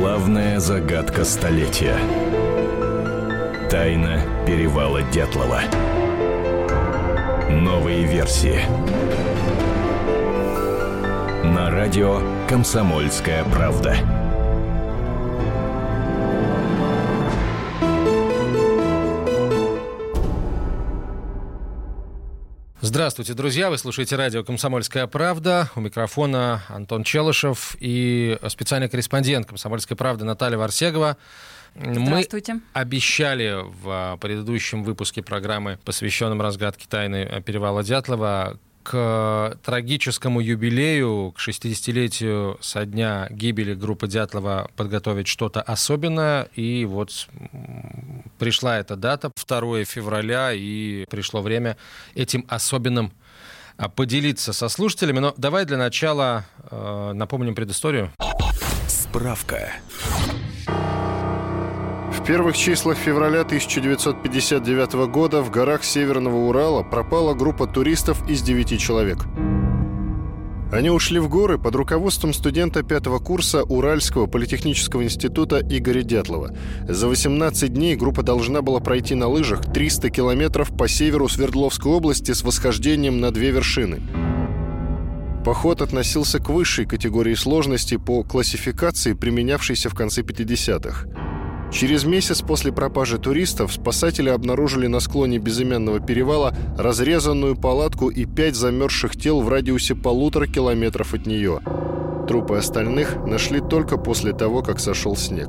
Главная загадка столетия. Тайна перевала Дятлова. Новые версии. На радио «Комсомольская правда». Здравствуйте, друзья! Вы слушаете радио «Комсомольская правда». У микрофона Антон Челышев и специальный корреспондент «Комсомольской правды» Наталья Варсегова. Здравствуйте. Мы обещали в предыдущем выпуске программы, посвященном разгадке тайны перевала Дятлова, к трагическому юбилею, к 60-летию со дня гибели группы Дятлова подготовить что-то особенное. И вот пришла эта дата, 2 февраля, и пришло время этим особенным а, поделиться со слушателями. Но давай для начала э, напомним предысторию. Справка. Первых числах февраля 1959 года в горах Северного Урала пропала группа туристов из девяти человек. Они ушли в горы под руководством студента пятого курса Уральского политехнического института Игоря Дятлова. За 18 дней группа должна была пройти на лыжах 300 километров по северу Свердловской области с восхождением на две вершины. Поход относился к высшей категории сложности по классификации, применявшейся в конце 50-х. Через месяц после пропажи туристов спасатели обнаружили на склоне безымянного перевала разрезанную палатку и пять замерзших тел в радиусе полутора километров от нее. Трупы остальных нашли только после того, как сошел снег.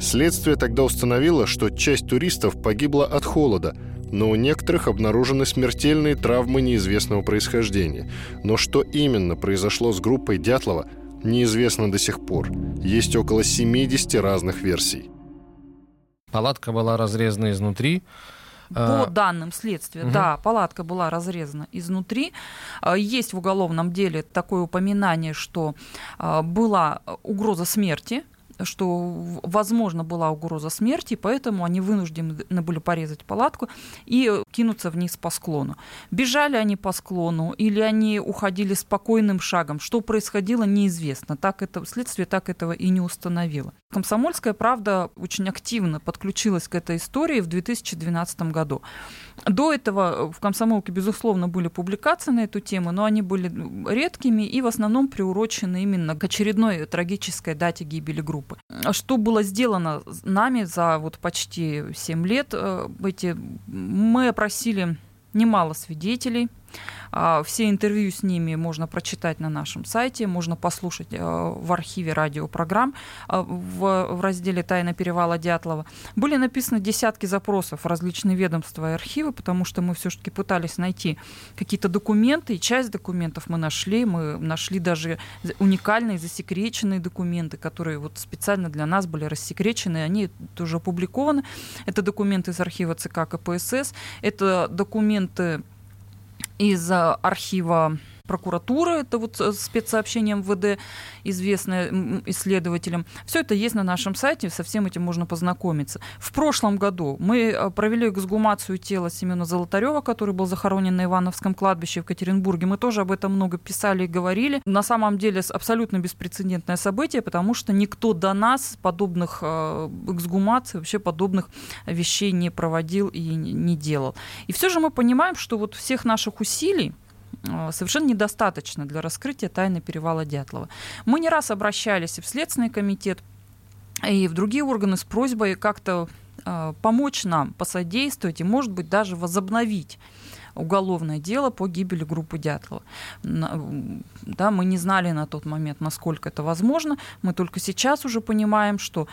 Следствие тогда установило, что часть туристов погибла от холода, но у некоторых обнаружены смертельные травмы неизвестного происхождения. Но что именно произошло с группой Дятлова, неизвестно до сих пор. Есть около 70 разных версий. Палатка была разрезана изнутри. По а, данным следствия, угу. да, палатка была разрезана изнутри. А, есть в уголовном деле такое упоминание, что а, была угроза смерти что, возможно, была угроза смерти, поэтому они вынуждены были порезать палатку и кинуться вниз по склону. Бежали они по склону или они уходили спокойным шагом. Что происходило, неизвестно. Так это, следствие так этого и не установило. Комсомольская правда очень активно подключилась к этой истории в 2012 году. До этого в «Комсомолке», безусловно, были публикации на эту тему, но они были редкими и в основном приурочены именно к очередной трагической дате гибели группы. Что было сделано нами за вот почти 7 лет? Э, эти, мы опросили немало свидетелей, а, все интервью с ними можно прочитать на нашем сайте, можно послушать э, в архиве радиопрограмм э, в разделе «Тайна перевала Дятлова». Были написаны десятки запросов в различные ведомства и архивы, потому что мы все-таки пытались найти какие-то документы, и часть документов мы нашли. Мы нашли даже уникальные засекреченные документы, которые вот специально для нас были рассекречены, они тоже опубликованы. Это документы из архива ЦК КПСС, это документы из архива прокуратуры, это вот э, спецсообщение МВД, известное исследователям. Все это есть на нашем сайте, со всем этим можно познакомиться. В прошлом году мы э, провели эксгумацию тела Семена Золотарева, который был захоронен на Ивановском кладбище в Екатеринбурге. Мы тоже об этом много писали и говорили. На самом деле абсолютно беспрецедентное событие, потому что никто до нас подобных э, эксгумаций, вообще подобных вещей не проводил и не делал. И все же мы понимаем, что вот всех наших усилий, совершенно недостаточно для раскрытия тайны перевала Дятлова. Мы не раз обращались и в Следственный комитет, и в другие органы с просьбой как-то э, помочь нам, посодействовать и, может быть, даже возобновить уголовное дело по гибели группы Дятлова. Да, мы не знали на тот момент, насколько это возможно. Мы только сейчас уже понимаем, что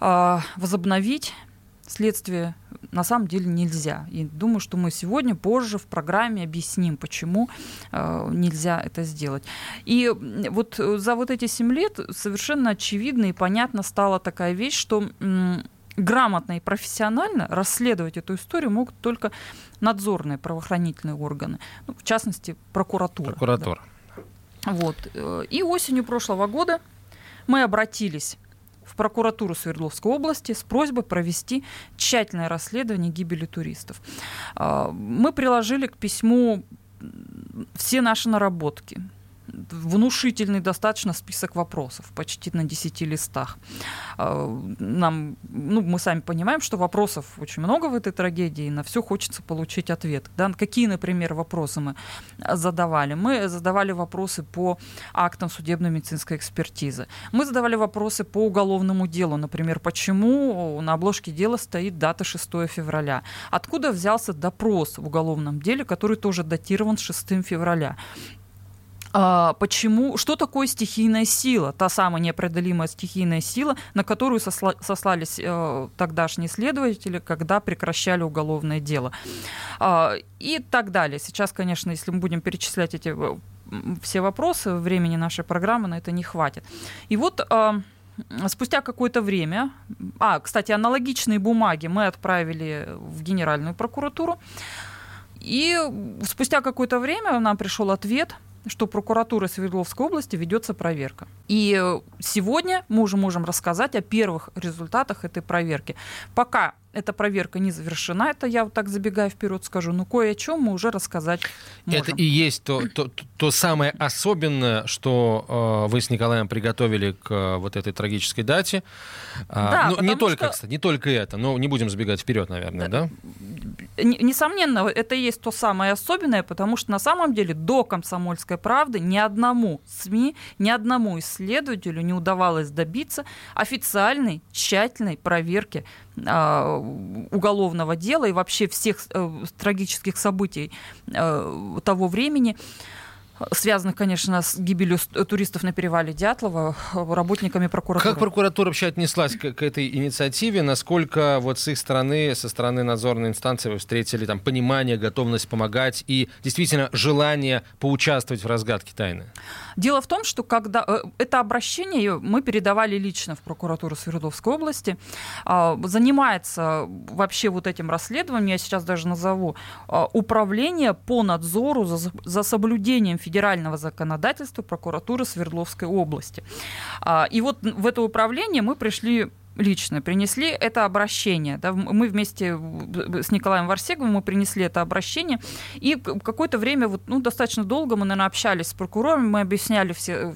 э, возобновить следствие на самом деле нельзя. И думаю, что мы сегодня позже в программе объясним, почему э, нельзя это сделать. И вот за вот эти семь лет совершенно очевидно и понятно стала такая вещь, что грамотно и профессионально расследовать эту историю могут только надзорные правоохранительные органы, ну, в частности прокуратура. Прокуратура. Да. Вот. Э, и осенью прошлого года мы обратились в прокуратуру Свердловской области с просьбой провести тщательное расследование гибели туристов. А, мы приложили к письму все наши наработки. Внушительный достаточно список вопросов, почти на 10 листах. А, нам, ну, мы сами понимаем, что вопросов очень много в этой трагедии, и на все хочется получить ответ. Да? Какие, например, вопросы мы задавали? Мы задавали вопросы по актам судебно-медицинской экспертизы. Мы задавали вопросы по уголовному делу, например, почему на обложке дела стоит дата 6 февраля. Откуда взялся допрос в уголовном деле, который тоже датирован 6 февраля? А, почему, что такое стихийная сила, та самая непреодолимая стихийная сила, на которую сосла, сослались э, тогдашние следователи, когда прекращали уголовное дело. Э, и так далее. Сейчас, конечно, если мы будем перечислять эти э, все вопросы, времени нашей программы на это не хватит. И вот э, спустя какое-то время, а, кстати, аналогичные бумаги мы отправили в Генеральную прокуратуру, и спустя какое-то время нам пришел ответ – что прокуратура Свердловской области ведется проверка. И э, сегодня мы уже можем рассказать о первых результатах этой проверки. Пока эта проверка не завершена, это я вот так забегая вперед скажу, но кое о чем мы уже рассказать можем. Это и есть то, то, то самое особенное, что э, вы с Николаем приготовили к э, вот этой трагической дате. А, да, ну, не только, что... кстати, не только это, но не будем забегать вперед, наверное, да? Несомненно, это и есть то самое особенное, потому что на самом деле до «Комсомольской правды» ни одному СМИ, ни одному исследователю не удавалось добиться официальной, тщательной проверки уголовного дела и вообще всех э, трагических событий э, того времени связанных, конечно, с гибелью туристов на перевале Дятлова работниками прокуратуры. Как прокуратура вообще отнеслась к, к этой инициативе? Насколько вот с их стороны, со стороны надзорной инстанции вы встретили там понимание, готовность помогать и действительно желание поучаствовать в разгадке тайны? Дело в том, что когда э, это обращение мы передавали лично в прокуратуру Свердловской области, а, занимается вообще вот этим расследованием, я сейчас даже назову, а, управление по надзору за, соблюдением федерального законодательства прокуратуры Свердловской области. А, и вот в это управление мы пришли лично принесли это обращение. Да, мы вместе с Николаем Варсеговым мы принесли это обращение, и какое-то время, вот, ну, достаточно долго мы, наверное, общались с прокурором, мы объясняли все,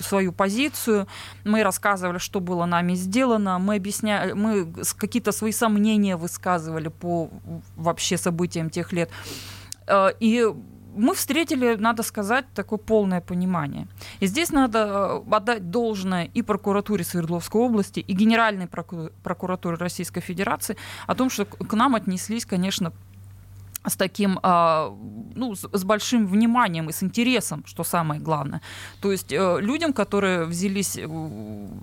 свою позицию, мы рассказывали, что было нами сделано, мы объясняли, мы какие-то свои сомнения высказывали по вообще событиям тех лет. Э, и мы встретили, надо сказать, такое полное понимание. И здесь надо э, отдать должное и прокуратуре Свердловской области, и Генеральной прокуратуре Российской Федерации о том, что к нам отнеслись, конечно, с таким, а, ну, с большим вниманием и с интересом, что самое главное. То есть э, людям, которые взялись, э,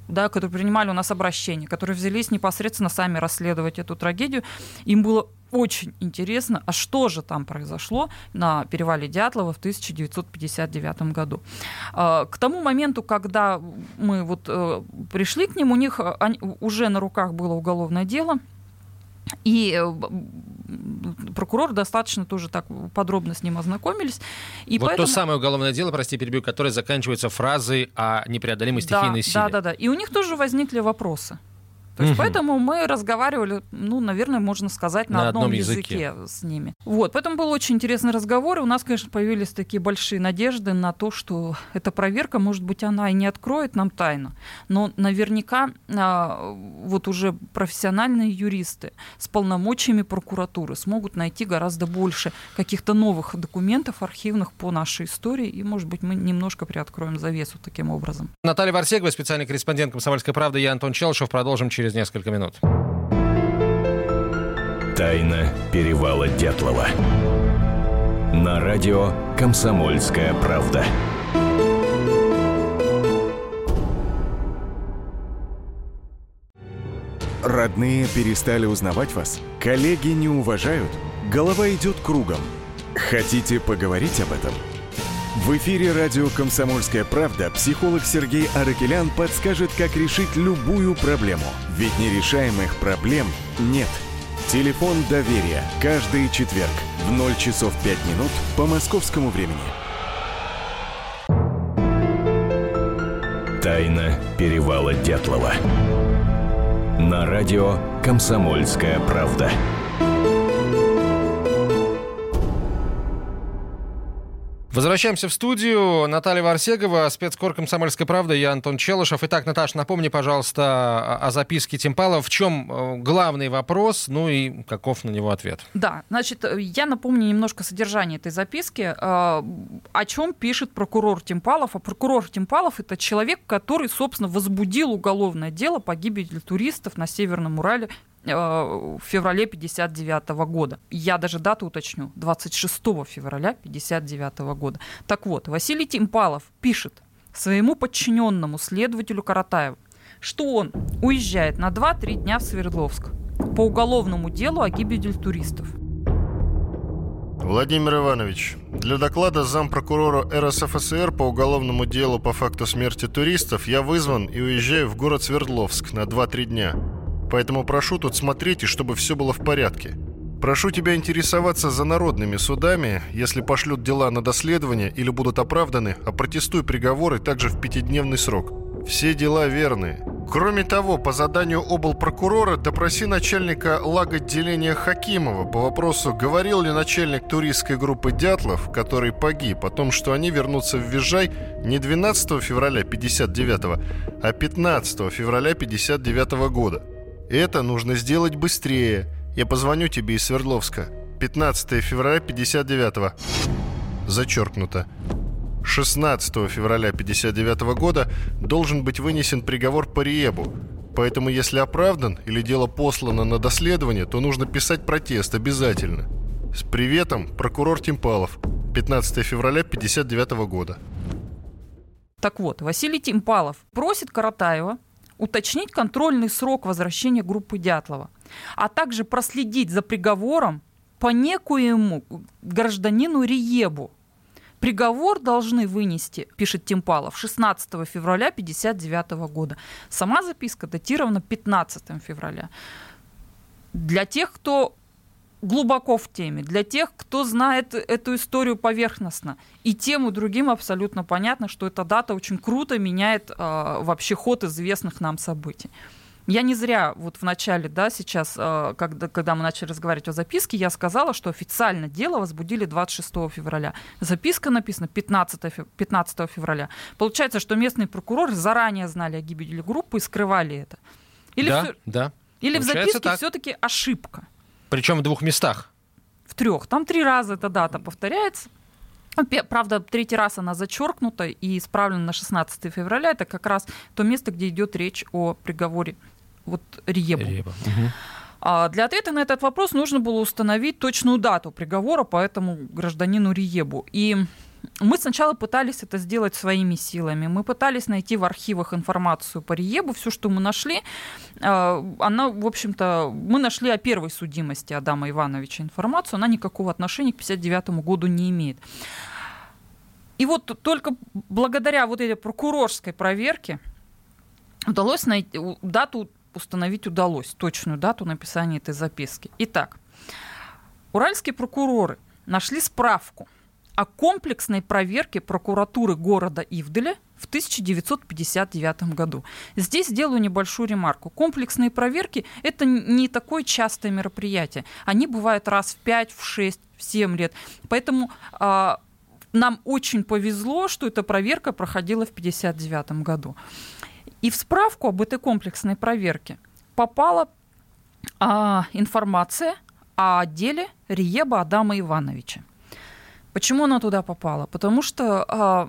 да, которые принимали у нас обращение, которые взялись непосредственно сами расследовать эту трагедию, им было очень интересно, а что же там произошло на перевале Дятлова в 1959 году. А, к тому моменту, когда мы вот э, пришли к ним, у них уже на руках было уголовное дело, и прокурор достаточно тоже так подробно с ним ознакомились. И вот поэтому... то самое уголовное дело, прости, перебью, которое заканчивается фразой о непреодолимой стихийной да, силе. Да, да, да. И у них тоже возникли вопросы. То есть, угу. поэтому мы разговаривали, ну, наверное, можно сказать, на, на одном, одном языке. языке с ними. Вот, поэтому был очень интересный разговор, и у нас, конечно, появились такие большие надежды на то, что эта проверка, может быть, она и не откроет нам тайну, но наверняка а, вот уже профессиональные юристы с полномочиями прокуратуры смогут найти гораздо больше каких-то новых документов архивных по нашей истории, и, может быть, мы немножко приоткроем завесу таким образом. Наталья Варсегова, специальный корреспондент «Комсомольской правды», я Антон Челшев. Продолжим через через несколько минут. Тайна перевала Дятлова. На радио «Комсомольская правда». Родные перестали узнавать вас? Коллеги не уважают? Голова идет кругом. Хотите поговорить об этом? В эфире радио «Комсомольская правда» психолог Сергей Аракелян подскажет, как решить любую проблему. Ведь нерешаемых проблем нет. Телефон доверия. Каждый четверг в 0 часов 5 минут по московскому времени. Тайна перевала Дятлова. На радио «Комсомольская правда». Возвращаемся в студию. Наталья Варсегова, спецкор «Комсомольской правды», я Антон Челышев. Итак, Наташа, напомни, пожалуйста, о записке Тимпала. В чем э, главный вопрос, ну и каков на него ответ? Да, значит, я напомню немножко содержание этой записки. Э, о чем пишет прокурор Тимпалов? А прокурор Тимпалов – это человек, который, собственно, возбудил уголовное дело по гибели туристов на Северном Урале в феврале 59 года. Я даже дату уточню. 26 февраля 59 года. Так вот, Василий Тимпалов пишет своему подчиненному следователю Каратаеву, что он уезжает на 2-3 дня в Свердловск по уголовному делу о гибели туристов. Владимир Иванович, для доклада зампрокурора РСФСР по уголовному делу по факту смерти туристов я вызван и уезжаю в город Свердловск на 2-3 дня. Поэтому прошу тут смотреть, и чтобы все было в порядке. Прошу тебя интересоваться за народными судами. Если пошлют дела на доследование или будут оправданы, опротестуй приговоры также в пятидневный срок. Все дела верные. Кроме того, по заданию облпрокурора допроси начальника лаготделения Хакимова по вопросу, говорил ли начальник туристской группы Дятлов, который погиб, о том, что они вернутся в Визжай не 12 февраля 59, а 15 февраля 59 года. Это нужно сделать быстрее. Я позвоню тебе из Свердловска. 15 февраля 59-го. Зачеркнуто. 16 февраля 59 года должен быть вынесен приговор по Риебу. Поэтому, если оправдан или дело послано на доследование, то нужно писать протест обязательно. С приветом, прокурор Тимпалов. 15 февраля 59 года. Так вот, Василий Тимпалов просит Каратаева уточнить контрольный срок возвращения группы Дятлова, а также проследить за приговором по некоему гражданину Риебу. Приговор должны вынести, пишет Тимпалов, 16 февраля 1959 года. Сама записка датирована 15 февраля. Для тех, кто глубоко в теме, для тех, кто знает эту историю поверхностно. И тем и другим абсолютно понятно, что эта дата очень круто меняет э, вообще ход известных нам событий. Я не зря вот в начале, да, сейчас, э, когда, когда мы начали разговаривать о записке, я сказала, что официально дело возбудили 26 февраля. Записка написана 15, 15 февраля. Получается, что местные прокуроры заранее знали о гибели группы и скрывали это. Или да, все... да. Или Получается в записке все-таки ошибка. Причем в двух местах. В трех. Там три раза эта дата повторяется. Правда, третий раз она зачеркнута и исправлена на 16 февраля. Это как раз то место, где идет речь о приговоре вот Риебу. Риеба. Угу. А для ответа на этот вопрос нужно было установить точную дату приговора по этому гражданину Риебу. И мы сначала пытались это сделать своими силами. Мы пытались найти в архивах информацию по Риебу. Все, что мы нашли, э, она, в общем-то, мы нашли о первой судимости Адама Ивановича информацию. Она никакого отношения к 1959 году не имеет. И вот только благодаря вот этой прокурорской проверке удалось найти дату установить удалось, точную дату написания этой записки. Итак, уральские прокуроры нашли справку – о комплексной проверке прокуратуры города Ивделя в 1959 году. Здесь сделаю небольшую ремарку. Комплексные проверки – это не такое частое мероприятие. Они бывают раз в 5, в 6, в 7 лет. Поэтому э, нам очень повезло, что эта проверка проходила в 1959 году. И в справку об этой комплексной проверке попала э, информация о деле Риеба Адама Ивановича. Почему она туда попала? Потому что э,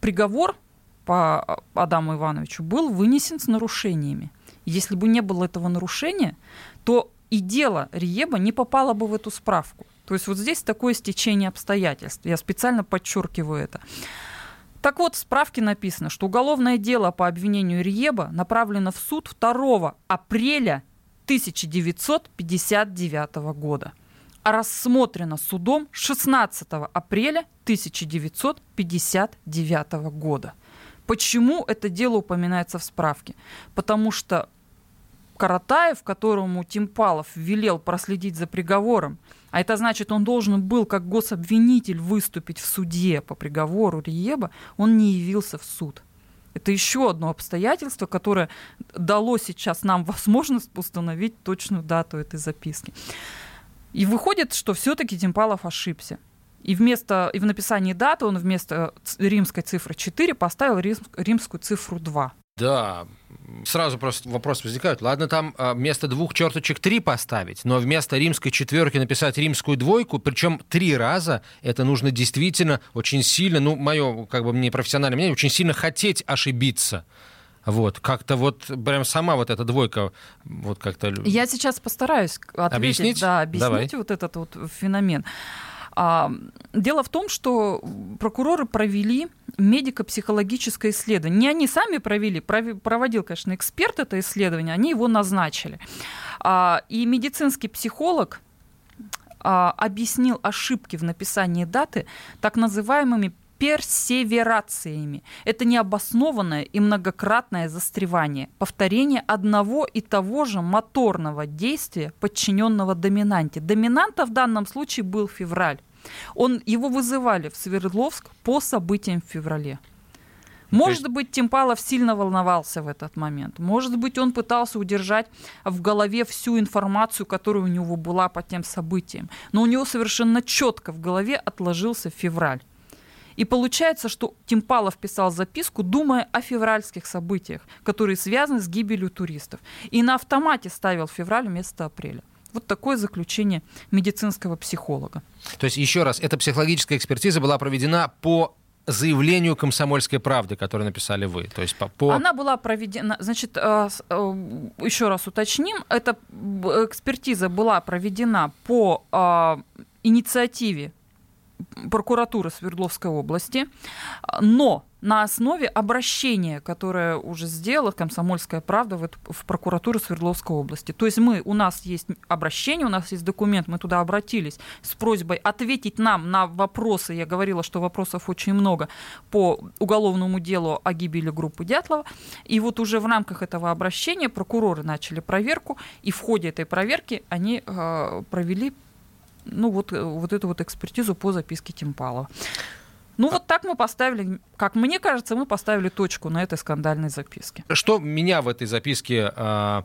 приговор по Адаму Ивановичу был вынесен с нарушениями. Если бы не было этого нарушения, то и дело Риеба не попало бы в эту справку. То есть вот здесь такое стечение обстоятельств. Я специально подчеркиваю это. Так вот, в справке написано, что уголовное дело по обвинению Риеба направлено в суд 2 апреля 1959 года рассмотрено судом 16 апреля 1959 года. Почему это дело упоминается в справке? Потому что Каратаев, которому Тимпалов велел проследить за приговором, а это значит, он должен был как гособвинитель выступить в суде по приговору Риеба, он не явился в суд. Это еще одно обстоятельство, которое дало сейчас нам возможность установить точную дату этой записки. И выходит, что все-таки Тимпалов ошибся. И, вместо, и в написании даты он вместо римской цифры 4 поставил римскую цифру 2. Да, сразу просто вопрос возникает. Ладно, там а, вместо двух черточек три поставить, но вместо римской четверки написать римскую двойку, причем три раза, это нужно действительно очень сильно, ну, мое, как бы, мне профессиональное мнение, очень сильно хотеть ошибиться. Вот, как-то вот прям сама вот эта двойка, вот как-то... Я сейчас постараюсь ответить, объяснить? Да, объяснить Давай. вот этот вот феномен. А, дело в том, что прокуроры провели медико-психологическое исследование. Не они сами провели, проводил, конечно, эксперт это исследование, они его назначили. А, и медицинский психолог а, объяснил ошибки в написании даты так называемыми персеверациями. Это необоснованное и многократное застревание, повторение одного и того же моторного действия, подчиненного доминанте. Доминанта в данном случае был февраль. Он, его вызывали в Свердловск по событиям в феврале. Может есть... быть, Тимпалов сильно волновался в этот момент. Может быть, он пытался удержать в голове всю информацию, которая у него была по тем событиям. Но у него совершенно четко в голове отложился февраль. И получается, что Тимпалов писал записку, думая о февральских событиях, которые связаны с гибелью туристов. И на автомате ставил февраль вместо апреля. Вот такое заключение медицинского психолога. То есть, еще раз, эта психологическая экспертиза была проведена по заявлению комсомольской правды, которое написали вы. То есть по, по... Она была проведена, значит, э, э, еще раз уточним, эта экспертиза была проведена по э, инициативе прокуратуры Свердловской области, но на основе обращения, которое уже сделала «Комсомольская правда» в, в прокуратуру Свердловской области. То есть мы, у нас есть обращение, у нас есть документ, мы туда обратились с просьбой ответить нам на вопросы, я говорила, что вопросов очень много, по уголовному делу о гибели группы Дятлова. И вот уже в рамках этого обращения прокуроры начали проверку, и в ходе этой проверки они э, провели ну, вот, э, вот эту вот экспертизу по записке Тимпалова. Ну вот так мы поставили, как мне кажется, мы поставили точку на этой скандальной записке. Что меня в этой записке э,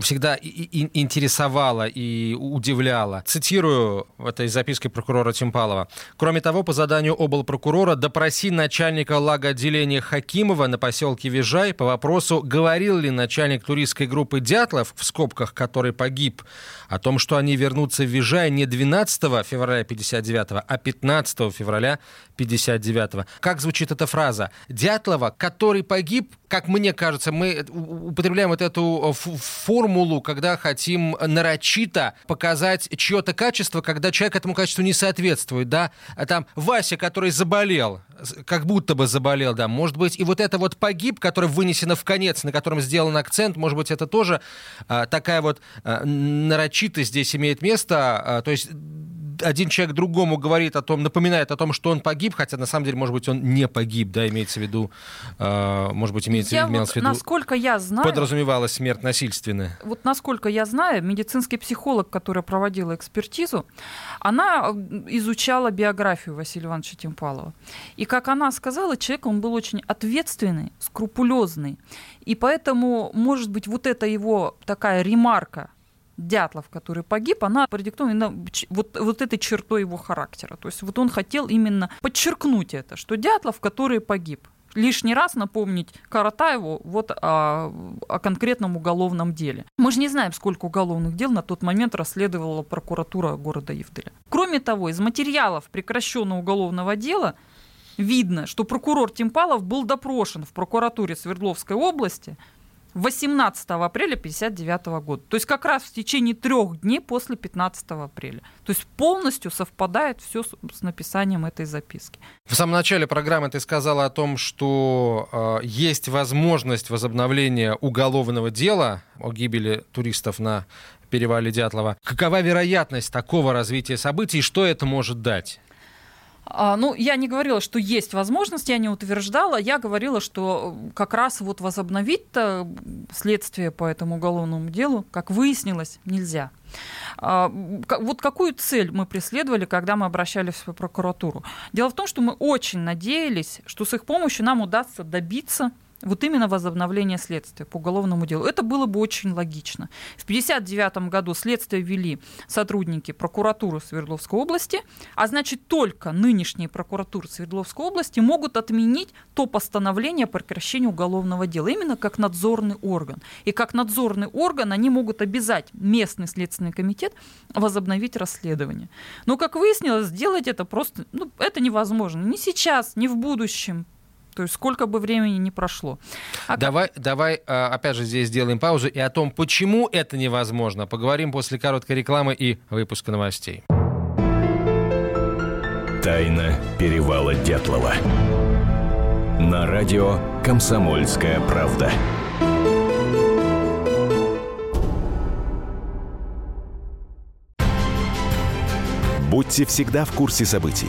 всегда и, и, интересовало и удивляло. Цитирую в этой записке прокурора Тимпалова. Кроме того, по заданию облпрокурора допроси начальника лагоотделения Хакимова на поселке Вижай по вопросу, говорил ли начальник туристской группы Дятлов, в скобках, который погиб, о том, что они вернутся в Вижай не 12 февраля 59, а 15 февраля февраля 59-го. Как звучит эта фраза? Дятлова, который погиб, как мне кажется, мы употребляем вот эту э, формулу, когда хотим нарочито показать чье-то качество, когда человек этому качеству не соответствует, да? А там Вася, который заболел, как будто бы заболел, да, может быть, и вот это вот погиб, который вынесено в конец, на котором сделан акцент, может быть, это тоже а, такая вот а, нарочитость здесь имеет место, а, то есть один человек другому говорит о том, напоминает о том, что он погиб, хотя на самом деле, может быть, он не погиб, да, имеется в виду, э, может быть, имеется я вот, в виду... Насколько я знаю... Подразумевалась смерть насильственная. Вот насколько я знаю, медицинский психолог, которая проводила экспертизу, она изучала биографию Василия Ивановича Тимпалова. И, как она сказала, человек, он был очень ответственный, скрупулезный. И поэтому, может быть, вот эта его такая ремарка Дятлов, который погиб, она продиктована вот, вот этой чертой его характера. То есть вот он хотел именно подчеркнуть это, что Дятлов, который погиб, лишний раз напомнить Каратаеву вот о, о конкретном уголовном деле. Мы же не знаем, сколько уголовных дел на тот момент расследовала прокуратура города Евделя. Кроме того, из материалов прекращенного уголовного дела видно, что прокурор Тимпалов был допрошен в прокуратуре Свердловской области 18 апреля 1959 года. То есть как раз в течение трех дней после 15 апреля. То есть полностью совпадает все с, с написанием этой записки. В самом начале программы ты сказала о том, что э, есть возможность возобновления уголовного дела о гибели туристов на перевале Дятлова. Какова вероятность такого развития событий и что это может дать? А, ну, я не говорила, что есть возможность, я не утверждала. Я говорила, что как раз вот возобновить следствие по этому уголовному делу, как выяснилось, нельзя. А, вот какую цель мы преследовали, когда мы обращались в прокуратуру? Дело в том, что мы очень надеялись, что с их помощью нам удастся добиться вот именно возобновление следствия по уголовному делу. Это было бы очень логично. В 1959 году следствие вели сотрудники прокуратуры Свердловской области, а значит только нынешние прокуратуры Свердловской области могут отменить то постановление о прекращении уголовного дела, именно как надзорный орган. И как надзорный орган они могут обязать местный следственный комитет возобновить расследование. Но, как выяснилось, сделать это просто ну, это невозможно. Ни сейчас, ни в будущем. То есть сколько бы времени ни прошло. А давай, как... давай, а, опять же, здесь сделаем паузу и о том, почему это невозможно. Поговорим после короткой рекламы и выпуска новостей. Тайна перевала Дятлова. На радио «Комсомольская правда». Будьте всегда в курсе событий.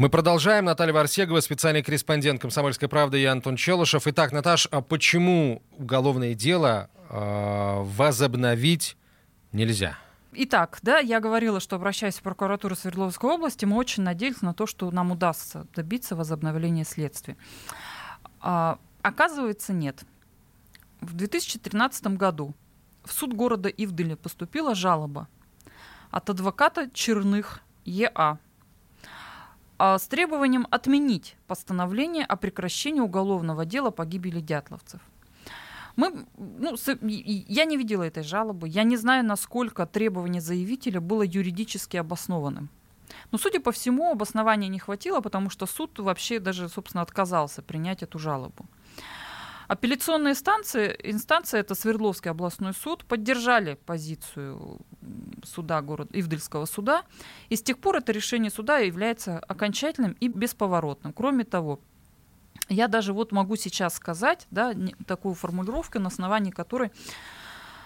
Мы продолжаем. Наталья Варсегова, специальный корреспондент «Комсомольской правды» и Антон Челышев. Итак, Наташ, а почему уголовное дело э, возобновить нельзя? Итак, да, я говорила, что обращаясь в прокуратуру Свердловской области, мы очень надеялись на то, что нам удастся добиться возобновления следствия. А, оказывается, нет. В 2013 году в суд города Ивделя поступила жалоба от адвоката Черных ЕА а, с требованием отменить постановление о прекращении уголовного дела по гибели дятловцев. Мы, ну, я не видела этой жалобы, я не знаю, насколько требование заявителя было юридически обоснованным. Но, судя по всему, обоснования не хватило, потому что суд вообще даже, собственно, отказался принять эту жалобу. Апелляционные инстанции, инстанция, это Свердловский областной суд, поддержали позицию суда города, Ивдельского суда, и с тех пор это решение суда является окончательным и бесповоротным. Кроме того, я даже вот могу сейчас сказать да, такую формулировку, на основании которой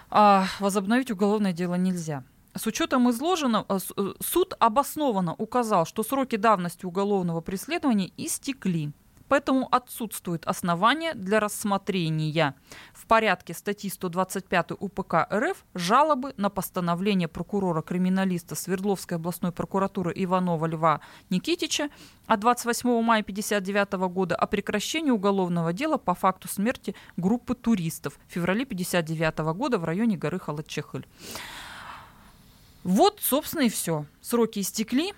а, возобновить уголовное дело нельзя. С учетом изложенного, э, э, суд обоснованно указал, что сроки давности уголовного преследования истекли Поэтому отсутствует основание для рассмотрения в порядке статьи 125 УПК РФ жалобы на постановление прокурора-криминалиста Свердловской областной прокуратуры Иванова Льва Никитича от 28 мая 1959 года о прекращении уголовного дела по факту смерти группы туристов в феврале 1959 года в районе горы Халатчехыль. Вот, собственно, и все. Сроки истекли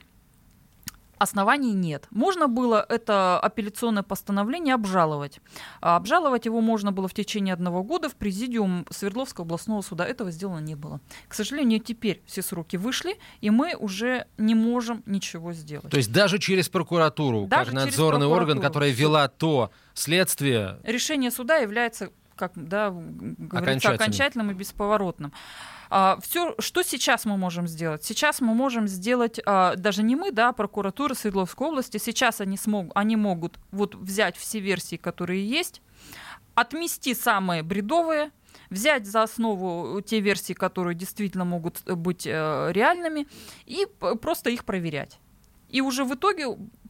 оснований нет. Можно было это апелляционное постановление обжаловать. А обжаловать его можно было в течение одного года в президиум Свердловского областного суда. Этого сделано не было. К сожалению, теперь все сроки вышли, и мы уже не можем ничего сделать. То есть даже через прокуратуру, даже как надзорный орган, который вела то следствие... Решение суда является как да, говорится, окончательным. окончательным и бесповоротным. А, все, что сейчас мы можем сделать? Сейчас мы можем сделать, а, даже не мы, да, прокуратура Свердловской области, сейчас они, смог, они могут вот взять все версии, которые есть, отмести самые бредовые, взять за основу те версии, которые действительно могут быть э, реальными, и просто их проверять. И уже в итоге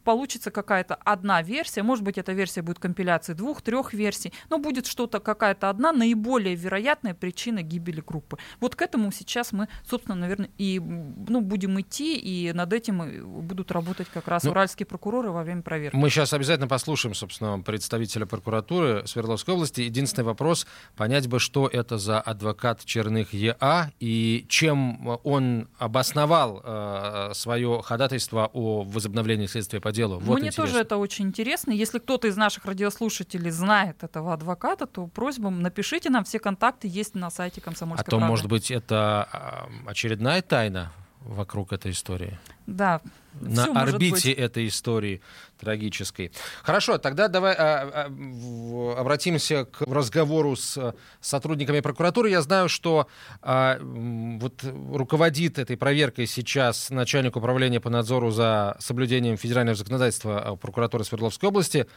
получится какая-то одна версия, может быть, эта версия будет компиляцией двух-трех версий, но будет что-то, какая-то одна наиболее вероятная причина гибели группы. Вот к этому сейчас мы, собственно, наверное, и ну, будем идти, и над этим будут работать как раз ну, уральские прокуроры во время проверки. Мы сейчас обязательно послушаем, собственно, представителя прокуратуры Свердловской области. Единственный вопрос, понять бы, что это за адвокат Черных ЕА и чем он обосновал э, свое ходатайство о возобновлении следствия по делу. Вот Мне интересно. тоже это очень интересно. Если кто-то из наших радиослушателей знает этого адвоката, то просьбам напишите нам, все контакты есть на сайте Комсомольской А то, может быть, это очередная тайна вокруг этой истории. Да. На орбите этой истории трагической. Хорошо, тогда давай а, а, обратимся к разговору с сотрудниками прокуратуры. Я знаю, что а, вот руководит этой проверкой сейчас начальник управления по надзору за соблюдением федерального законодательства прокуратуры Свердловской области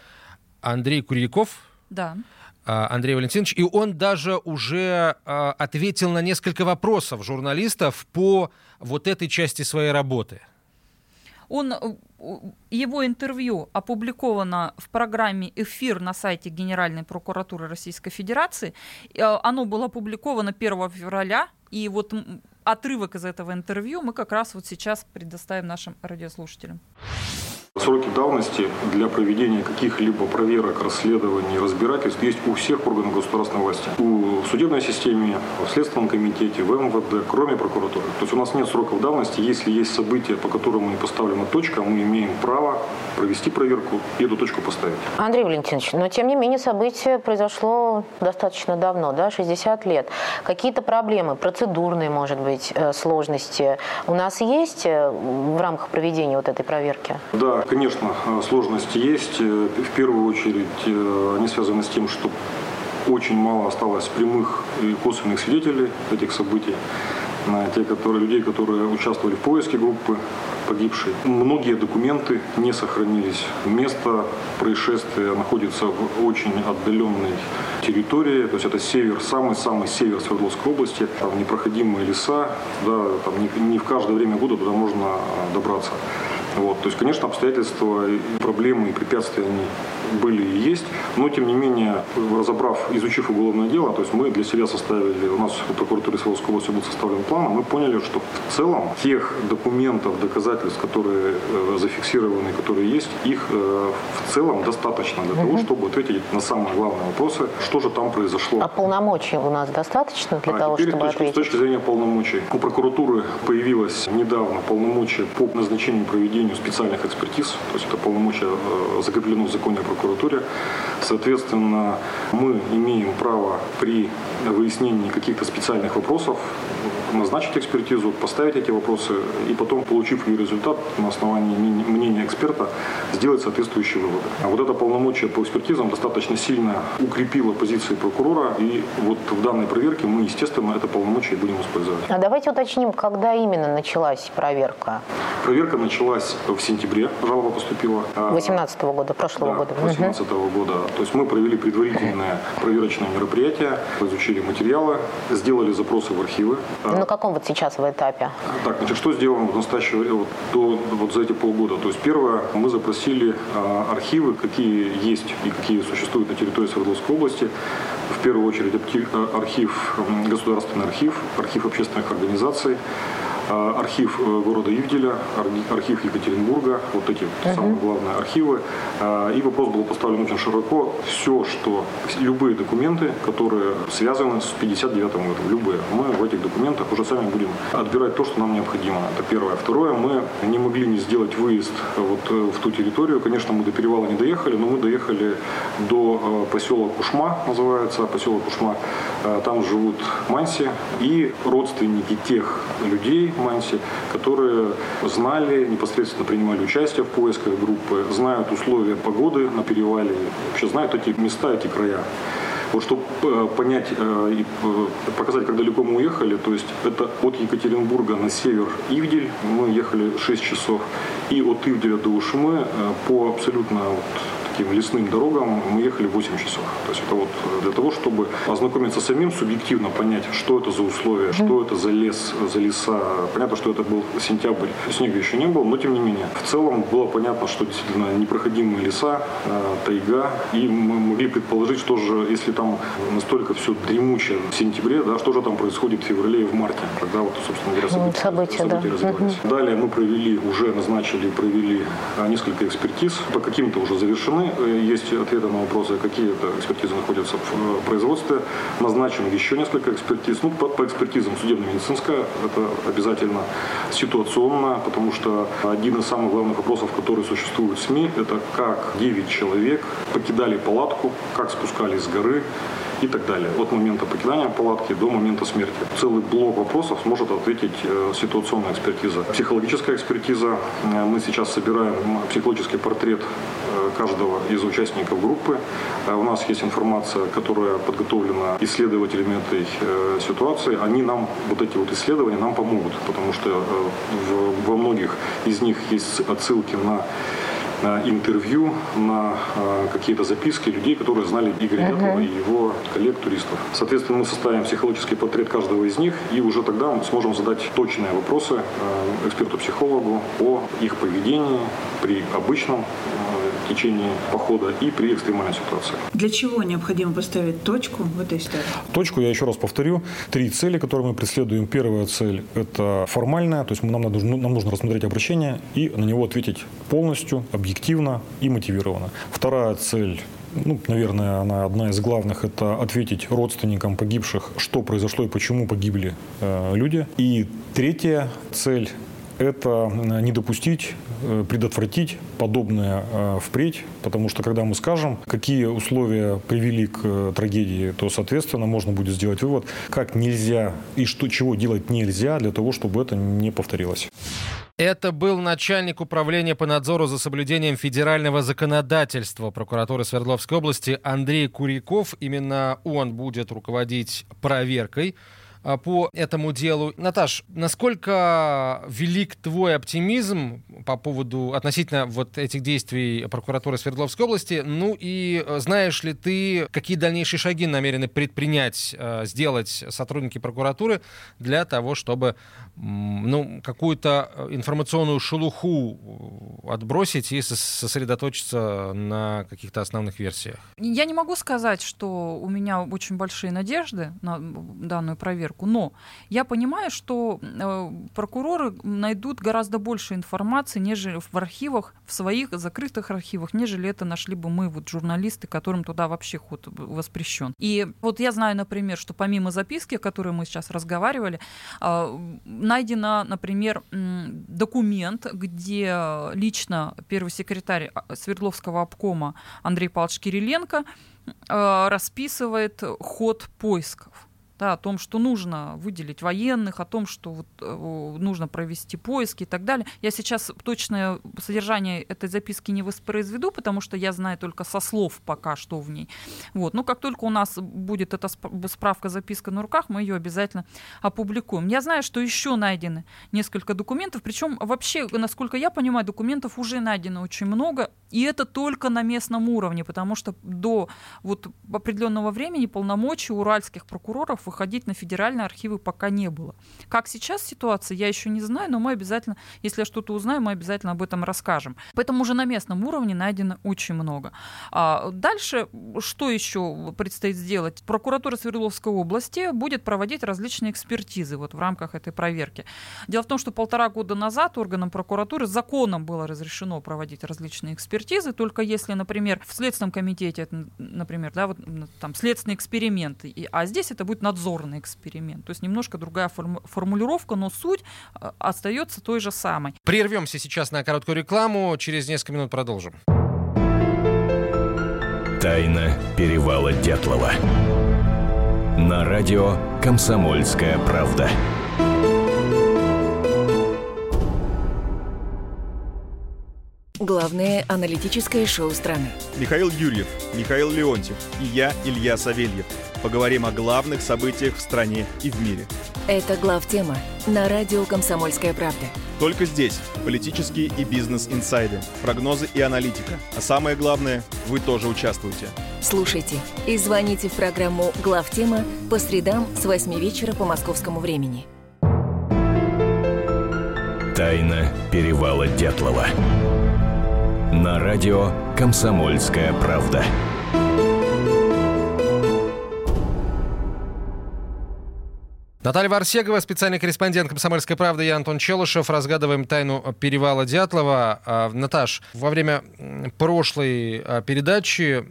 Андрей Курьяков. Да. А, Андрей Валентинович, и он даже уже а, ответил на несколько вопросов журналистов по вот этой части своей работы. Он, э, его интервью опубликовано в программе «Эфир» на сайте Генеральной прокуратуры Российской Федерации. Э, оно было опубликовано 1 февраля, и вот отрывок из этого интервью мы как раз вот сейчас предоставим нашим радиослушателям. Сроки давности для проведения каких-либо проверок, расследований, разбирательств есть у всех органов государственной власти. У судебной системе, в Следственном комитете, в МВД, кроме прокуратуры. То есть у нас нет сроков давности. Если есть события, по которым не поставлена точка, мы имеем право провести проверку и эту точку поставить. Андрей Валентинович, но тем не менее событие произошло достаточно давно, да, 60 лет. Какие-то проблемы, процедурные, может быть, э, сложности у нас есть э, в рамках проведения вот этой проверки? Да, конечно, э, сложности есть. Э, в первую очередь э, они связаны с тем, что очень мало осталось прямых и косвенных свидетелей этих событий. Те которые, людей, которые участвовали в поиске группы погибшей. Многие документы не сохранились. Место происшествия находится в очень отдаленной территории. То есть это север, самый-самый север Свердловской области. Там непроходимые леса. Да, там не, не в каждое время года туда можно добраться. Вот, то есть, конечно, обстоятельства, проблемы и препятствия они были и есть, но тем не менее, разобрав, изучив уголовное дело, то есть мы для себя составили, у нас в прокуратуре Свердловской области был составлен план, а мы поняли, что в целом тех документов, доказательств, которые э, зафиксированы, которые есть, их э, в целом достаточно для того, чтобы ответить на самые главные вопросы, что же там произошло. А полномочий у нас достаточно для а того, теперь чтобы ответить? С точки зрения полномочий. У прокуратуры появилось недавно полномочия по назначению проведения проведению специальных экспертиз, то есть это полномочия э, закреплено в законе о прокуратуре. Соответственно, мы имеем право при выяснении каких-то специальных вопросов назначить экспертизу, поставить эти вопросы и потом, получив ее результат на основании мнения эксперта, сделать соответствующие выводы. А вот это полномочие по экспертизам достаточно сильно укрепило позиции прокурора, и вот в данной проверке мы, естественно, это полномочие будем использовать. А давайте уточним, когда именно началась проверка? Проверка началась в сентябре, жалоба поступила. 18 -го года, прошлого да, года. 18 -го года. То есть мы провели предварительное проверочное мероприятие, изучили материалы, сделали запросы в архивы. На каком вот сейчас в этапе? Так, значит, что сделано в настоящее время, вот, до, вот за эти полгода? То есть первое, мы запросили а, архивы, какие есть и какие существуют на территории Свердловской области. В первую очередь архив, государственный архив, архив общественных организаций, а, архив э, города Ивделя, архив Екатеринбурга, вот эти uh-huh. самые главные архивы. А, и вопрос был поставлен очень широко. Все, что, любые документы, которые связаны с 59 годом, любые, мы в этих документах уже сами будем отбирать то, что нам необходимо. Это первое. Второе, мы не могли не сделать выезд вот э, в ту территорию. Конечно, мы до перевала не доехали, но мы доехали до э, поселка Кушма, называется, поселок Кушма. Там живут манси и родственники тех людей, Манси, которые знали, непосредственно принимали участие в поисках группы, знают условия погоды на перевале, вообще знают эти места, эти края. Вот чтобы э, понять э, и э, показать, как далеко мы уехали, то есть это от Екатеринбурга на север Ивдель, мы ехали 6 часов, и от Ивделя до Ушмы по абсолютно вот таким лесным дорогам мы ехали 8 часов. То есть это вот для того, чтобы ознакомиться самим, субъективно понять, что это за условия, что это за лес, за леса. Понятно, что это был сентябрь, снега еще не было, но тем не менее. В целом было понятно, что действительно непроходимые леса, э, тайга, и мы могли предположить, что же, если там настолько все дремучее в сентябре, да, что же там происходит в феврале и в марте, когда вот, собственно говоря, события, события, события да. развивались. Далее мы провели, уже назначили провели а, несколько экспертиз. По каким-то уже завершены. Э, есть ответы на вопросы, какие это экспертизы находятся в э, производстве. Назначено еще несколько экспертиз. Ну, по, по экспертизам судебно-медицинская, это обязательно ситуационно, потому что один из самых главных вопросов, которые существуют в СМИ, это как 9 человек покидали палатку, как спускались с горы, и так далее. От момента покидания палатки до момента смерти. Целый блок вопросов сможет ответить э, ситуационная экспертиза. Психологическая экспертиза. Э, мы сейчас собираем психологический портрет э, каждого из участников группы. У нас есть информация, которая подготовлена исследователями этой ситуации. Они нам, вот эти вот исследования нам помогут, потому что во многих из них есть отсылки на интервью, на а, какие-то записки людей, которые знали Игоря uh-huh. И его коллег-туристов. Соответственно, мы составим психологический портрет каждого из них, и уже тогда мы сможем задать точные вопросы а, эксперту-психологу о их поведении при обычном течение похода и при экстремальной ситуации. Для чего необходимо поставить точку в этой истории? Точку, я еще раз повторю, три цели, которые мы преследуем. Первая цель – это формальная, то есть нам, надо, нам нужно рассмотреть обращение и на него ответить полностью, объективно и мотивированно. Вторая цель ну, наверное, она одна из главных, это ответить родственникам погибших, что произошло и почему погибли э, люди. И третья цель это э, не допустить, э, предотвратить подобное э, впредь, потому что когда мы скажем, какие условия привели к трагедии, то, соответственно, можно будет сделать вывод, как нельзя и что, чего делать нельзя для того, чтобы это не повторилось. Это был начальник управления по надзору за соблюдением федерального законодательства прокуратуры Свердловской области Андрей Куряков. Именно он будет руководить проверкой по этому делу. Наташ, насколько велик твой оптимизм по поводу относительно вот этих действий прокуратуры Свердловской области? Ну и э, знаешь ли ты, какие дальнейшие шаги намерены предпринять, э, сделать сотрудники прокуратуры для того, чтобы ну, какую-то э, информационную шелуху отбросить и сосредоточиться на каких-то основных версиях? Я не могу сказать, что у меня очень большие надежды на данную проверку проверку. Но я понимаю, что э, прокуроры найдут гораздо больше информации, нежели в архивах, в своих закрытых архивах, нежели это нашли бы мы, вот журналисты, которым туда вообще ход воспрещен. И вот я знаю, например, что помимо записки, о которой мы сейчас разговаривали, э, найдено, например, документ, где лично первый секретарь а, Свердловского обкома Андрей Павлович Кириленко э, расписывает ход поисков да, о том, что нужно выделить военных, о том, что вот, э, нужно провести поиски и так далее. Я сейчас точное содержание этой записки не воспроизведу, потому что я знаю только со слов пока, что в ней. Вот. Но как только у нас будет эта справка, записка на руках, мы ее обязательно опубликуем. Я знаю, что еще найдены несколько документов, причем вообще, насколько я понимаю, документов уже найдено очень много, и это только на местном уровне, потому что до вот определенного времени полномочий уральских прокуроров выходить на федеральные архивы пока не было. Как сейчас ситуация, я еще не знаю, но мы обязательно, если я что-то узнаю, мы обязательно об этом расскажем. Поэтому уже на местном уровне найдено очень много. А дальше, что еще предстоит сделать? Прокуратура Свердловской области будет проводить различные экспертизы вот в рамках этой проверки. Дело в том, что полтора года назад органам прокуратуры законом было разрешено проводить различные экспертизы, только если, например, в Следственном комитете, например, да, вот там следственный эксперимент, а здесь это будет надзор надзорный эксперимент. То есть немножко другая форму- формулировка, но суть э, остается той же самой. Прервемся сейчас на короткую рекламу, через несколько минут продолжим. Тайна перевала Дятлова. На радио «Комсомольская правда». Главное аналитическое шоу страны. Михаил Юрьев, Михаил Леонтьев и я, Илья Савельев – Поговорим о главных событиях в стране и в мире. Это глав тема на радио «Комсомольская правда». Только здесь политические и бизнес-инсайды, прогнозы и аналитика. А самое главное, вы тоже участвуете. Слушайте и звоните в программу «Глав тема» по средам с 8 вечера по московскому времени. Тайна перевала Дятлова. На радио «Комсомольская правда». Наталья Варсегова, специальный корреспондент «Комсомольской правды», я Антон Челышев. Разгадываем тайну перевала Дятлова. А, Наташ, во время прошлой а, передачи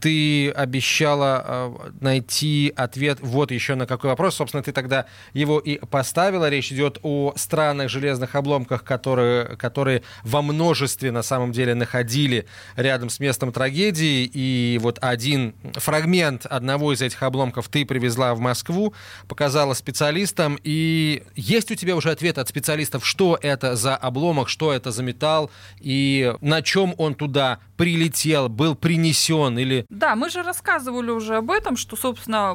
ты обещала э, найти ответ вот еще на какой вопрос. Собственно, ты тогда его и поставила. Речь идет о странных железных обломках, которые, которые во множестве на самом деле находили рядом с местом трагедии. И вот один фрагмент одного из этих обломков ты привезла в Москву, показала специалистам. И есть у тебя уже ответ от специалистов, что это за обломок, что это за металл и на чем он туда прилетел, был принесен или да, мы же рассказывали уже об этом, что, собственно,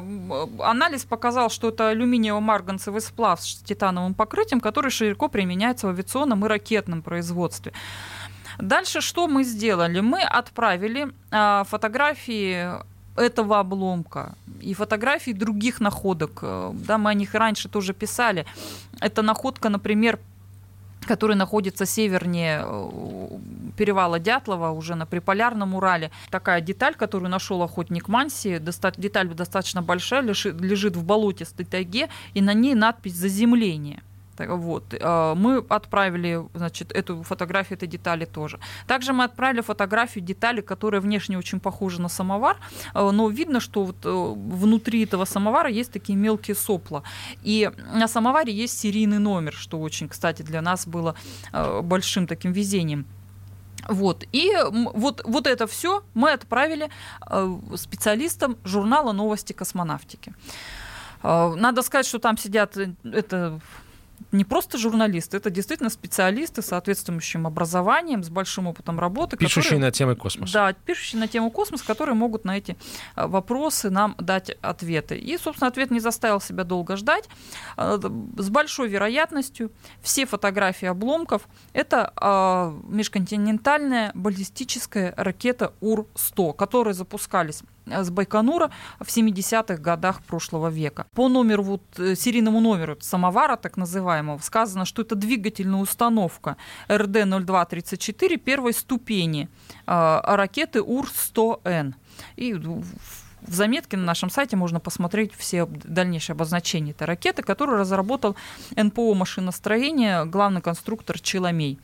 анализ показал, что это алюминиево-марганцевый сплав с титановым покрытием, который широко применяется в авиационном и ракетном производстве. Дальше что мы сделали? Мы отправили э, фотографии этого обломка и фотографии других находок. Да, мы о них раньше тоже писали. Это находка, например, который находится севернее э, перевала Дятлова, уже на Приполярном Урале. Такая деталь, которую нашел охотник Манси, деталь достаточно большая, лежит в болотистой тайге, и на ней надпись «Заземление». Вот. Э, мы отправили значит, эту фотографию этой детали тоже. Также мы отправили фотографию детали, которая внешне очень похожа на самовар, э, но видно, что вот э, внутри этого самовара есть такие мелкие сопла. И на самоваре есть серийный номер, что очень, кстати, для нас было большим таким везением. Вот. И вот, вот это все мы отправили специалистам журнала «Новости космонавтики». Надо сказать, что там сидят это не просто журналисты, это действительно специалисты с соответствующим образованием, с большим опытом работы. Пишущие которые, на тему космоса. Да, пишущие на тему космоса, которые могут на эти э, вопросы нам дать ответы. И, собственно, ответ не заставил себя долго ждать. Э, с большой вероятностью все фотографии обломков — это э, межконтинентальная баллистическая ракета УР-100, которые запускались с Байконура в 70-х годах прошлого века. По номеру, вот, э, серийному номеру самовара, так называемого, сказано, что это двигательная установка РД-0234 первой ступени э, ракеты УР-100Н. И в заметке на нашем сайте можно посмотреть все дальнейшие обозначения этой ракеты, которую разработал НПО машиностроения главный конструктор Челомей.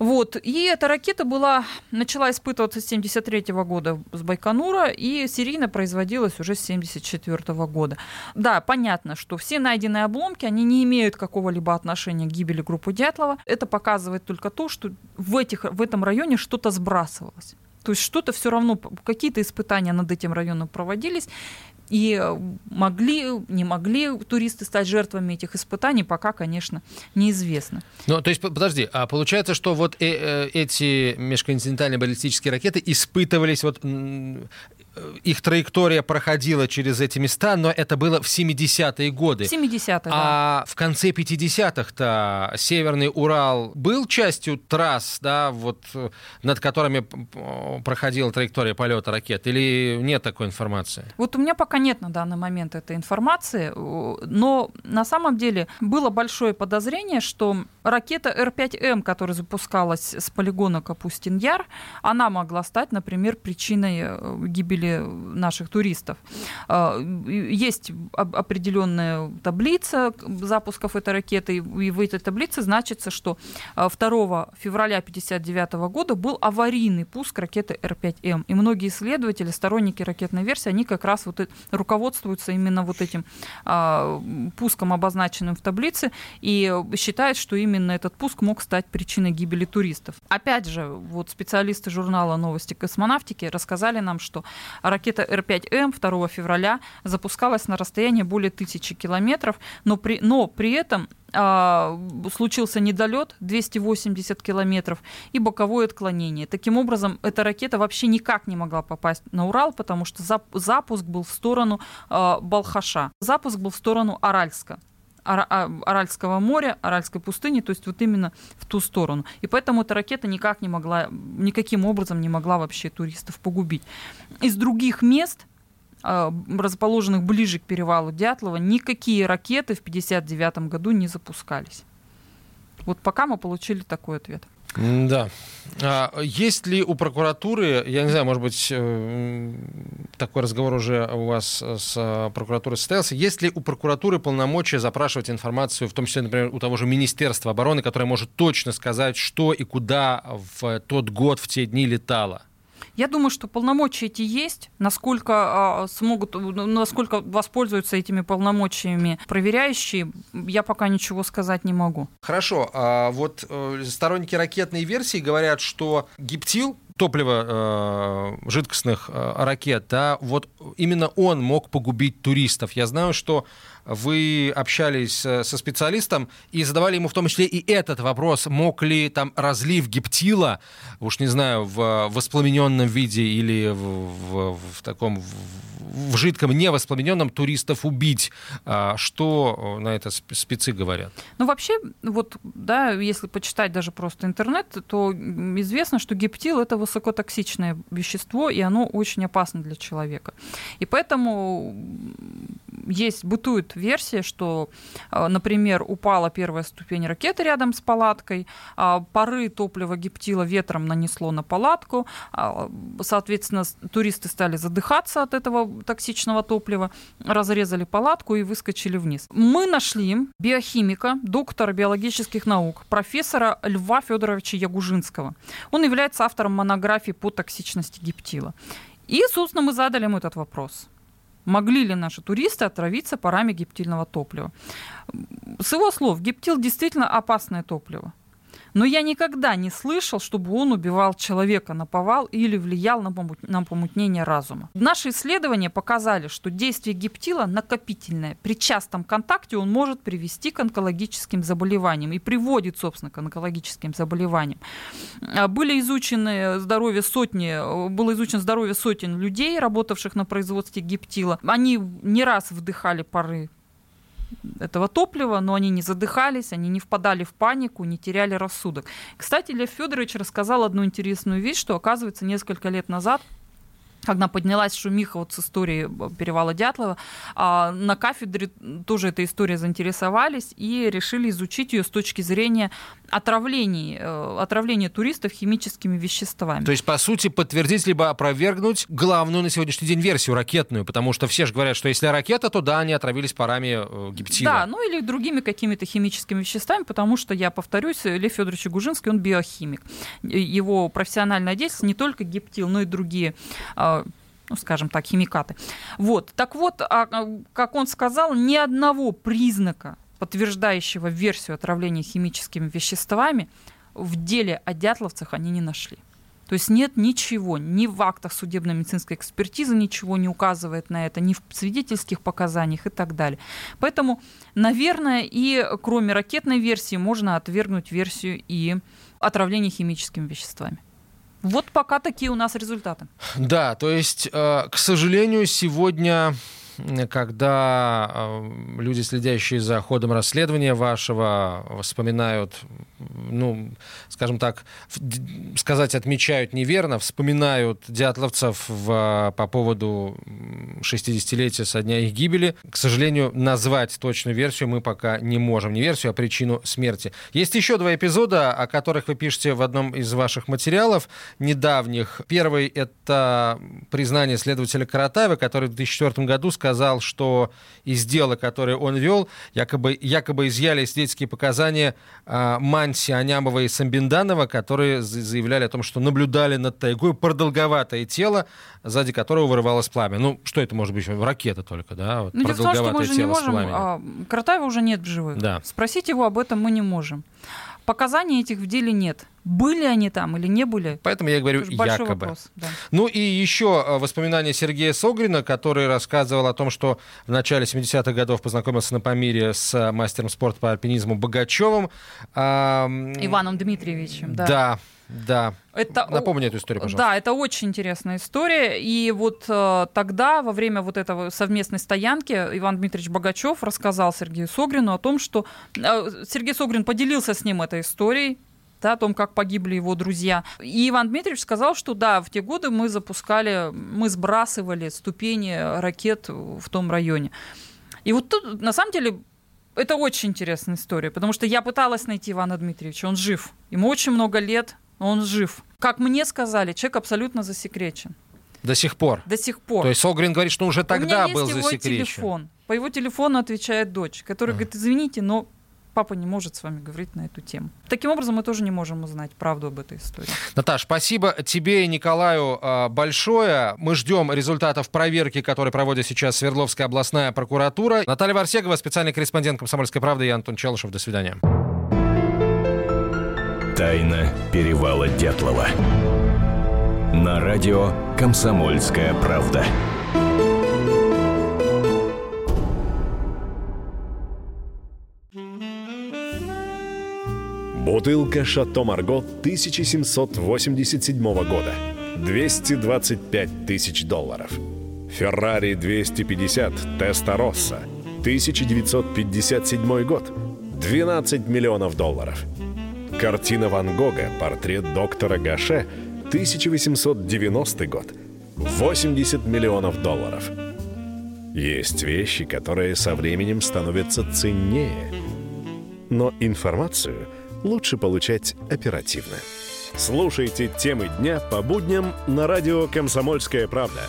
Вот. И эта ракета была, начала испытываться с 1973 года с Байконура и серийно производилась уже с 1974 года. Да, понятно, что все найденные обломки, они не имеют какого-либо отношения к гибели группы Дятлова. Это показывает только то, что в, этих, в этом районе что-то сбрасывалось. То есть что-то все равно, какие-то испытания над этим районом проводились, и э, могли, не могли туристы стать жертвами этих испытаний, пока, конечно, неизвестно. Ну, то есть, подожди, а получается, что вот э -э эти межконтинентальные баллистические ракеты испытывались вот их траектория проходила через эти места, но это было в 70-е годы. В 70-е, А да. в конце 50-х-то Северный Урал был частью трасс, да, вот над которыми проходила траектория полета ракет, или нет такой информации? Вот у меня пока нет на данный момент этой информации, но на самом деле было большое подозрение, что ракета Р-5М, которая запускалась с полигона Капустин-Яр, она могла стать, например, причиной э, гибели наших туристов. А, есть определенная таблица запусков этой ракеты, и в этой таблице значится, что 2 а, февраля 1959 года был аварийный пуск ракеты Р-5М. И многие исследователи, сторонники ракетной версии, они как раз вот руководствуются именно вот этим а, пуском, обозначенным в таблице, и считают, что именно этот пуск мог стать причиной гибели туристов. Опять же, вот специалисты журнала «Новости космонавтики» рассказали нам, что Ракета Р-5М 2 февраля запускалась на расстоянии более тысячи километров, но при, но при этом а, случился недолет 280 километров и боковое отклонение. Таким образом, эта ракета вообще никак не могла попасть на Урал, потому что запуск был в сторону а, Балхаша. Запуск был в сторону Аральска. А, Аральского моря, Аральской пустыни, то есть вот именно в ту сторону. И поэтому эта ракета никак не могла, никаким образом не могла вообще туристов погубить. Из других мест а, расположенных ближе к перевалу Дятлова, никакие ракеты в 1959 году не запускались. Вот пока мы получили такой ответ. Да. А есть ли у прокуратуры, я не знаю, может быть, э, такой разговор уже у вас с прокуратурой состоялся, есть ли у прокуратуры полномочия запрашивать информацию, в том числе, например, у того же Министерства обороны, которое может точно сказать, что и куда в тот год, в те дни летало? Я думаю, что полномочия эти есть. Насколько а, смогут, насколько воспользуются этими полномочиями проверяющие, я пока ничего сказать не могу. Хорошо. А вот э, сторонники ракетной версии говорят, что гиптил топлива э, жидкостных э, ракет, да, вот именно он мог погубить туристов. Я знаю, что вы общались э, со специалистом и задавали ему в том числе и этот вопрос, мог ли там разлив гептила, уж не знаю, в воспламененном виде или в, в, в таком в жидком невоспламененном туристов убить. А что на это спецы говорят? Ну, вообще, вот, да, если почитать даже просто интернет, то известно, что гептил — это высокотоксичное вещество, и оно очень опасно для человека. И поэтому есть, бытует версия, что, а, например, упала первая ступень ракеты рядом с палаткой, а, пары топлива гептила ветром нанесло на палатку, а, соответственно, туристы стали задыхаться от этого токсичного топлива, разрезали палатку и выскочили вниз. Мы нашли биохимика, доктора биологических наук, профессора Льва Федоровича Ягужинского. Он является автором монографии по токсичности гептила. И, собственно, мы задали ему этот вопрос могли ли наши туристы отравиться парами гептильного топлива. С его слов, гептил действительно опасное топливо. Но я никогда не слышал, чтобы он убивал человека на повал или влиял на, помутнение разума. Наши исследования показали, что действие гептила накопительное. При частом контакте он может привести к онкологическим заболеваниям и приводит, собственно, к онкологическим заболеваниям. А, были изучены здоровье сотни, было изучено здоровье сотен людей, работавших на производстве гептила. Они не раз вдыхали пары этого топлива, но они не задыхались, они не впадали в панику, не теряли рассудок. Кстати, Лев Федорович рассказал одну интересную вещь, что, оказывается, несколько лет назад когда поднялась шумиха вот с историей э, перевала Дятлова, а на кафедре тоже этой историей заинтересовались и решили изучить ее с точки зрения отравлений, э, отравления туристов химическими веществами. То есть, по сути, подтвердить либо опровергнуть главную на сегодняшний день версию ракетную, потому что все же говорят, что если ракета, то да, они отравились парами э, гептила. Да, ну или другими какими-то химическими веществами, потому что, я повторюсь, Лев Федорович Гужинский, он биохимик. Его профессиональная деятельность не только гептил, но и другие ну, скажем так, химикаты. Вот. Так вот, а, а, как он сказал, ни одного признака, подтверждающего версию отравления химическими веществами, в деле о дятловцах они не нашли. То есть нет ничего, ни в актах судебно-медицинской экспертизы ничего не указывает на это, ни в свидетельских показаниях и так далее. Поэтому, наверное, и кроме ракетной версии можно отвергнуть версию и отравления химическими веществами. Вот пока такие у нас результаты. Да, то есть, э, к сожалению, сегодня когда э, люди, следящие за ходом расследования вашего, вспоминают, ну, скажем так, сказать отмечают неверно, вспоминают дятловцев в, по поводу 60-летия со дня их гибели. К сожалению, назвать точную версию мы пока не можем. Не версию, а причину смерти. Есть еще два эпизода, о которых вы пишете в одном из ваших материалов недавних. Первый — это признание следователя Каратаева, который в 2004 году сказал, сказал, что из дела, которое он вел, якобы, якобы изъяли свидетельские показания э, Манси, Анямова и Самбинданова, которые заявляли о том, что наблюдали над тайгой продолговатое тело, сзади которого вырывалось пламя. Ну, что это может быть? Ракета только, да? Вот ну, продолговатое том, что мы тело не можем, а, Каратаева уже нет в живых. Да. Спросить его об этом мы не можем. Показаний этих в деле нет. Были они там или не были? Поэтому я говорю якобы. Вопрос, да. Ну и еще э, воспоминания Сергея Согрина, который рассказывал о том, что в начале 70-х годов познакомился на Памире с мастером спорта по альпинизму Богачевым. Иваном Дмитриевичем, да. Да, да. Это, Напомни эту историю, пожалуйста. Да, это очень интересная история. И вот э, тогда, во время вот этого совместной стоянки, Иван Дмитриевич Богачев рассказал Сергею Согрину о том, что... Э, Сергей Согрин поделился с ним этой историей, да, о том, как погибли его друзья. И Иван Дмитриевич сказал, что да, в те годы мы запускали, мы сбрасывали ступени ракет в том районе. И вот тут, на самом деле, Это очень интересная история, потому что я пыталась найти Ивана Дмитриевича, он жив. Ему очень много лет, он жив. Как мне сказали, человек абсолютно засекречен. До сих пор? До сих пор. То есть Солгрин говорит, что уже тогда был засекречен? У меня есть его телефон. По его телефону отвечает дочь, которая а. говорит, извините, но папа не может с вами говорить на эту тему. Таким образом, мы тоже не можем узнать правду об этой истории. Наташ, спасибо тебе и Николаю а, большое. Мы ждем результатов проверки, которые проводит сейчас Свердловская областная прокуратура. Наталья Варсегова, специальный корреспондент «Комсомольской правды» и Антон Челышев. До свидания. Тайна перевала Дятлова. На радио «Комсомольская правда». Бутылка «Шато Марго» 1787 года. 225 тысяч долларов. «Феррари 250 Теста Росса» 1957 год. 12 миллионов долларов. Картина Ван Гога «Портрет доктора Гаше» 1890 год. 80 миллионов долларов. Есть вещи, которые со временем становятся ценнее. Но информацию – лучше получать оперативно. Слушайте темы дня по будням на радио «Комсомольская правда».